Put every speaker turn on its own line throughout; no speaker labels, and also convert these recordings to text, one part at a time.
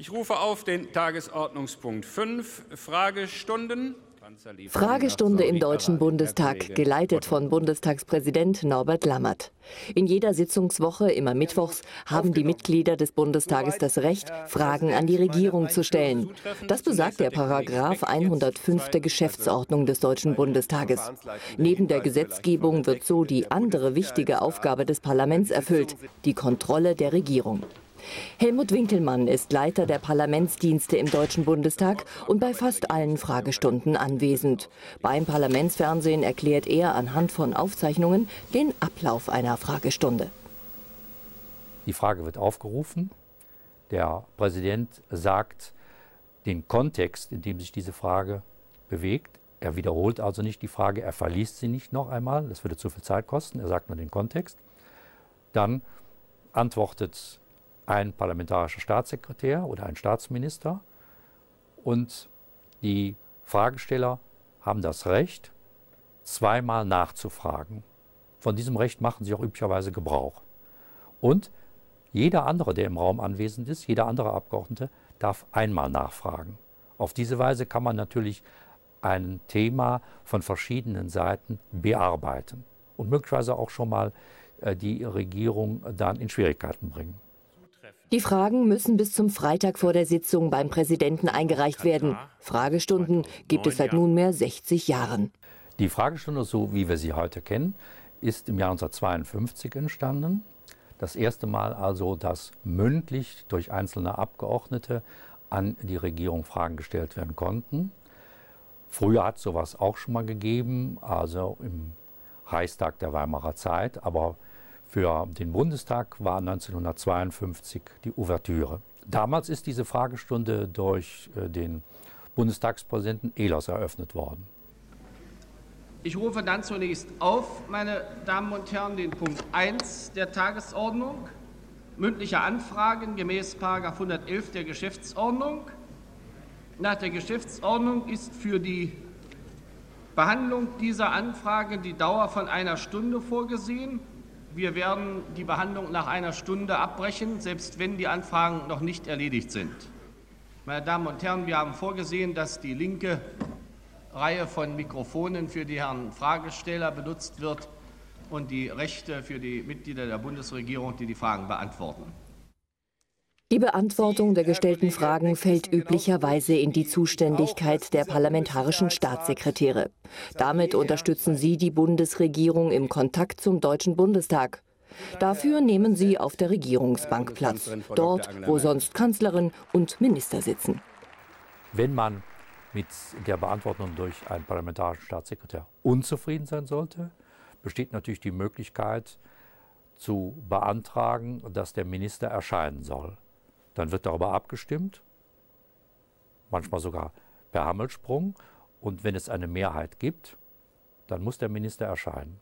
Ich rufe auf den Tagesordnungspunkt 5, Fragestunden.
Fragestunde im Deutschen Bundestag, geleitet von Bundestagspräsident Norbert Lammert. In jeder Sitzungswoche, immer mittwochs, haben die Mitglieder des Bundestages das Recht, Fragen an die Regierung zu stellen. Das besagt der Paragraph 105 der Geschäftsordnung des Deutschen Bundestages. Neben der Gesetzgebung wird so die andere wichtige Aufgabe des Parlaments erfüllt, die Kontrolle der Regierung. Helmut Winkelmann ist Leiter der Parlamentsdienste im Deutschen Bundestag und bei fast allen Fragestunden anwesend. Beim Parlamentsfernsehen erklärt er anhand von Aufzeichnungen den Ablauf einer Fragestunde.
Die Frage wird aufgerufen. Der Präsident sagt den Kontext, in dem sich diese Frage bewegt. Er wiederholt also nicht die Frage, er verliest sie nicht noch einmal, das würde zu viel Zeit kosten, er sagt nur den Kontext. Dann antwortet ein parlamentarischer Staatssekretär oder ein Staatsminister und die Fragesteller haben das Recht, zweimal nachzufragen. Von diesem Recht machen sie auch üblicherweise Gebrauch. Und jeder andere, der im Raum anwesend ist, jeder andere Abgeordnete, darf einmal nachfragen. Auf diese Weise kann man natürlich ein Thema von verschiedenen Seiten bearbeiten und möglicherweise auch schon mal äh, die Regierung dann in Schwierigkeiten bringen.
Die Fragen müssen bis zum Freitag vor der Sitzung beim Präsidenten eingereicht werden. Fragestunden gibt es seit nunmehr 60 Jahren.
Die Fragestunde, so wie wir sie heute kennen, ist im Jahr 1952 entstanden. Das erste Mal also, dass mündlich durch einzelne Abgeordnete an die Regierung Fragen gestellt werden konnten. Früher hat es sowas auch schon mal gegeben, also im Reichstag der Weimarer Zeit, aber für den Bundestag war 1952 die Ouvertüre. Damals ist diese Fragestunde durch äh, den Bundestagspräsidenten Ehlers eröffnet worden.
Ich rufe dann zunächst auf, meine Damen und Herren, den Punkt 1 der Tagesordnung, mündliche Anfragen gemäß 111 der Geschäftsordnung. Nach der Geschäftsordnung ist für die Behandlung dieser Anfrage die Dauer von einer Stunde vorgesehen. Wir werden die Behandlung nach einer Stunde abbrechen, selbst wenn die Anfragen noch nicht erledigt sind. Meine Damen und Herren, wir haben vorgesehen, dass die linke Reihe von Mikrofonen für die Herren Fragesteller benutzt wird und die rechte für die Mitglieder der Bundesregierung, die die Fragen beantworten.
Die Beantwortung der gestellten Fragen fällt üblicherweise in die Zuständigkeit der parlamentarischen Staatssekretäre. Damit unterstützen sie die Bundesregierung im Kontakt zum Deutschen Bundestag. Dafür nehmen sie auf der Regierungsbank Platz, dort, wo sonst Kanzlerin und Minister sitzen.
Wenn man mit der Beantwortung durch einen parlamentarischen Staatssekretär unzufrieden sein sollte, besteht natürlich die Möglichkeit zu beantragen, dass der Minister erscheinen soll. Dann wird darüber abgestimmt, manchmal sogar per Hammelsprung. Und wenn es eine Mehrheit gibt, dann muss der Minister erscheinen.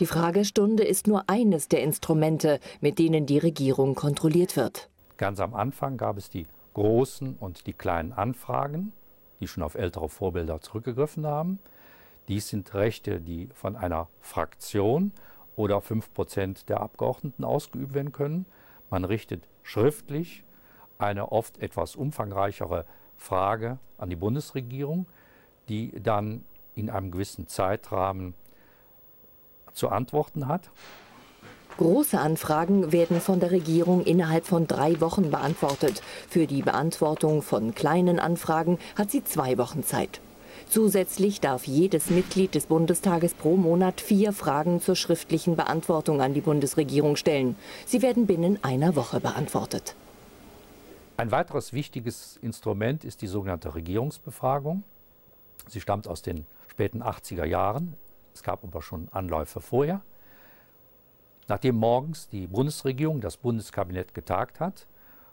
Die Fragestunde ist nur eines der Instrumente, mit denen die Regierung kontrolliert wird.
Ganz am Anfang gab es die großen und die kleinen Anfragen, die schon auf ältere Vorbilder zurückgegriffen haben. Dies sind Rechte, die von einer Fraktion oder 5 Prozent der Abgeordneten ausgeübt werden können. Man richtet schriftlich eine oft etwas umfangreichere Frage an die Bundesregierung, die dann in einem gewissen Zeitrahmen zu antworten hat.
Große Anfragen werden von der Regierung innerhalb von drei Wochen beantwortet. Für die Beantwortung von kleinen Anfragen hat sie zwei Wochen Zeit. Zusätzlich darf jedes Mitglied des Bundestages pro Monat vier Fragen zur schriftlichen Beantwortung an die Bundesregierung stellen. Sie werden binnen einer Woche beantwortet.
Ein weiteres wichtiges Instrument ist die sogenannte Regierungsbefragung. Sie stammt aus den späten 80er Jahren. Es gab aber schon Anläufe vorher. Nachdem morgens die Bundesregierung, das Bundeskabinett getagt hat,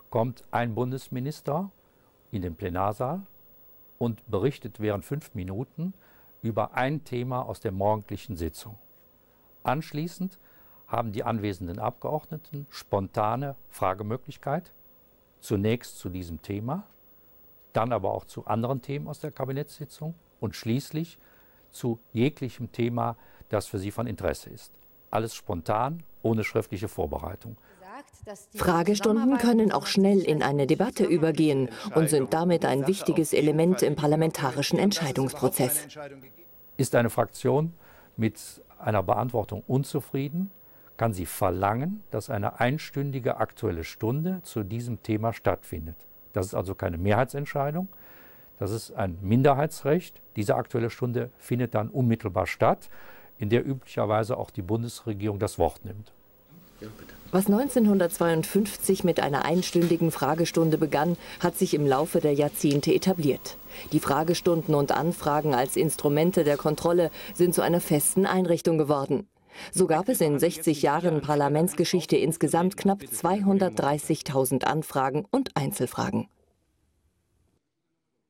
kommt ein Bundesminister in den Plenarsaal und berichtet während fünf Minuten über ein Thema aus der morgendlichen Sitzung. Anschließend haben die anwesenden Abgeordneten spontane Fragemöglichkeit, zunächst zu diesem Thema, dann aber auch zu anderen Themen aus der Kabinettssitzung und schließlich zu jeglichem Thema, das für sie von Interesse ist. Alles spontan, ohne schriftliche Vorbereitung.
Fragestunden können auch schnell in eine Debatte übergehen und sind damit ein wichtiges Element im parlamentarischen Entscheidungsprozess.
Ist eine Fraktion mit einer Beantwortung unzufrieden, kann sie verlangen, dass eine einstündige Aktuelle Stunde zu diesem Thema stattfindet. Das ist also keine Mehrheitsentscheidung, das ist ein Minderheitsrecht. Diese Aktuelle Stunde findet dann unmittelbar statt, in der üblicherweise auch die Bundesregierung das Wort nimmt.
Was 1952 mit einer einstündigen Fragestunde begann, hat sich im Laufe der Jahrzehnte etabliert. Die Fragestunden und Anfragen als Instrumente der Kontrolle sind zu einer festen Einrichtung geworden. So gab es in 60 Jahren Parlamentsgeschichte insgesamt knapp 230.000 Anfragen und Einzelfragen.